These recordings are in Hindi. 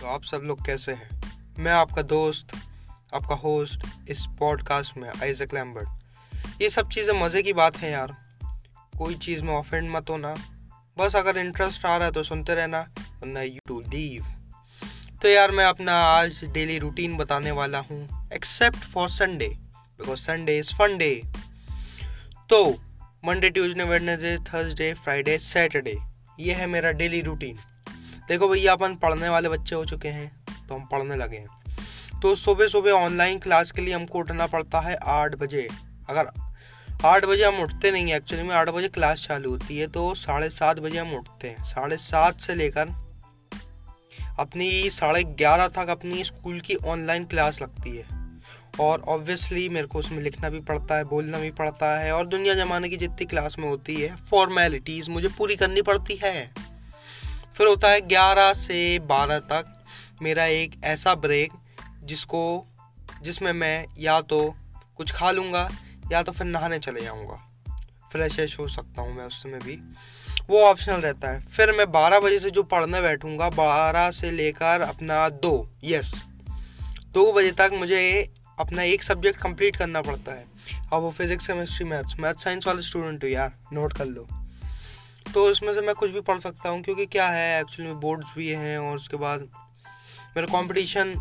तो आप सब लोग कैसे हैं? मैं आपका दोस्त, आपका होस्ट इस पॉडकास्ट में आइजक लैम्बर्ट ये सब चीज़ें मज़े की बात है यार। कोई चीज़ में ऑफेंड मत होना। बस अगर इंटरेस्ट आ रहा है तो सुनते रहना, वरना यू टू लीव तो यार, मैं अपना आज डेली रूटीन बताने वाला हूँ except for Sunday because Sunday is fun day तो Monday Tuesday Wednesday Thursday Friday Saturday ये है मेरा डेली रूटीन देखो भैया, अपन पढ़ने वाले बच्चे हो चुके हैं तो हम पढ़ने लगे हैं। तो सुबह सुबह ऑनलाइन क्लास के लिए हमको उठना पड़ता है आठ बजे। अगर आठ बजे हम उठते नहीं हैं एक्चुअली में आठ बजे क्लास चालू होती है तो साढ़े सात बजे हम उठते हैं। साढ़े सात से लेकर अपनी साढ़े ग्यारह तक अपनी स्कूल की ऑनलाइन क्लास लगती है। और ऑब्वियसली मेरे को उसमें लिखना भी पड़ता है, बोलना भी पड़ता है, और दुनिया जमाने की जितनी क्लास में होती है फॉर्मेलिटीज़ मुझे पूरी करनी पड़ती है। फिर होता है ग्यारह से बारह तक। मेरा एक ऐसा ब्रेक जिसको, जिसमें मैं या तो कुछ खा लूँगा, या तो फिर नहाने चले जाऊँगा। फ्रेश व्रेश हो सकता हूँ मैं उस समय भी। वो ऑप्शनल रहता है। फिर मैं बारह बजे से जो पढ़ने बैठूँगा, बारह से लेकर अपना दो यस दो बजे तक मुझे अपना एक सब्जेक्ट कंप्लीट करना पड़ता है। अब वो physics chemistry maths math science वाले स्टूडेंट हो यार नोट कर लो। तो इसमें से मैं कुछ भी पढ़ सकता हूँ, क्योंकि क्या है एक्चुअली में बोर्ड्स भी हैं और उसके बाद मेरा कंपटीशन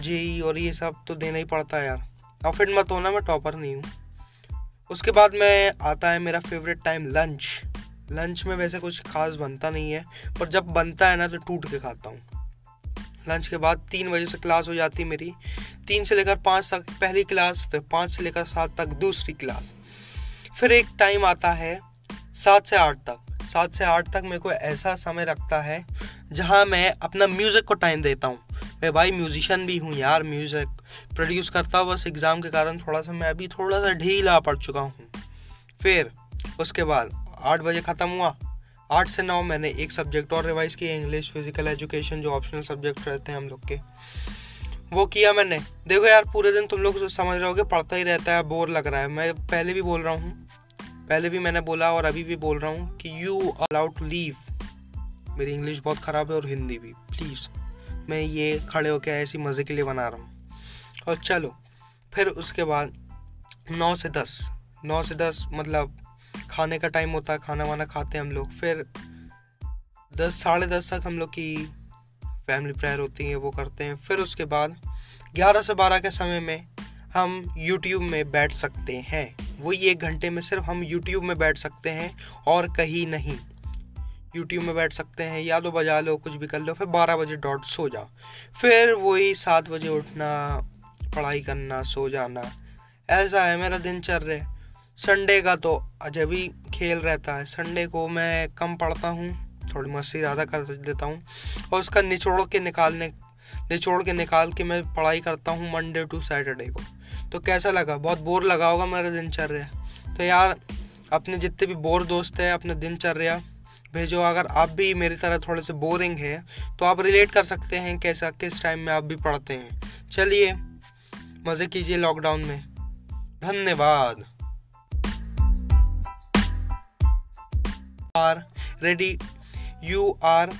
जेई और ये सब तो देना ही पड़ता है यार। और फिर मत होना मैं टॉपर नहीं हूँ। उसके बाद में आता है मेरा फेवरेट टाइम लंच लंच में वैसे कुछ खास बनता नहीं है, पर जब बनता है ना तो टूट के खाता हूँ। लंच के बाद तीन बजे से क्लास हो जाती है मेरी। तीन से लेकर पाँच तक पहली क्लास फिर पाँच से लेकर सात तक दूसरी क्लास फिर एक टाइम आता है सात से आठ तक। सात से आठ तक मेरे को ऐसा समय रखता है जहाँ मैं अपना म्यूज़िक को टाइम देता हूँ। मैं भाई म्यूजिशियन भी हूँ यार म्यूज़िक प्रोड्यूस करता हूँ, बस एग्ज़ाम के कारण थोड़ा सा मैं अभी थोड़ा सा ढीला पड़ चुका हूँ। फिर उसके बाद आठ बजे ख़त्म हुआ। आठ से नौ मैंने एक सब्जेक्ट और रिवाइज किया इंग्लिश फ़िज़िकल एजुकेशन जो ऑप्शनल सब्जेक्ट रहते हैं हम लोग के। वो किया मैंने। देखो यार, पूरे दिन तुम लोग समझ रहे हो कि पढ़ता ही रहता है बोर लग रहा है। मैं पहले भी बोल रहा हूँ पहले भी मैंने बोला और अभी भी बोल रहा हूँ कि यू अलाउड टू लीव मेरी इंग्लिश बहुत ख़राब है और हिंदी भी. प्लीज़ मैं ये खड़े होकर ऐसी मज़े के लिए बना रहा हूँ. और चलो, फिर उसके बाद नौ से दस. नौ से दस मतलब खाने का टाइम होता है खाना वाना खाते हैं हम लोग. फिर दस, साढ़े दस तक हम लोग की फैमिली प्रेयर होती है, वो करते हैं. फिर उसके बाद ग्यारह से बारह के समय में हम यूट्यूब में बैठ सकते हैं। वही एक घंटे में सिर्फ़ हम यूट्यूब में बैठ सकते हैं और कहीं नहीं। यूट्यूब में बैठ सकते हैं, या तो बजा लो, कुछ भी कर लो, फिर बारह बजे डॉट सो जाओ। फिर वही सात बजे उठना, पढ़ाई करना, सो जाना। ऐसा है, मेरा दिन चल रहा है संडे का तो अजब खेल रहता है। संडे को मैं कम पढ़ता हूँ, थोड़ी मस्ती ज़्यादा कर देता हूँ। और उसका निचोड़ के निकालने, निचोड़ के निकाल के मैं पढ़ाई करता हूँ मंडे टू सैटरडे को। तो कैसा लगा? बहुत बोर लगा होगा मेरा दिनचर्या। तो यार, अपने जितने भी बोर दोस्त हैं, अपने दिनचर्या भेजो। अगर आप भी मेरी तरह थोड़े से बोरिंग है तो आप रिलेट कर सकते हैं कैसा, किस टाइम में आप भी पढ़ते हैं। चलिए, मज़े कीजिए लॉकडाउन में। धन्यवाद। Are ready you are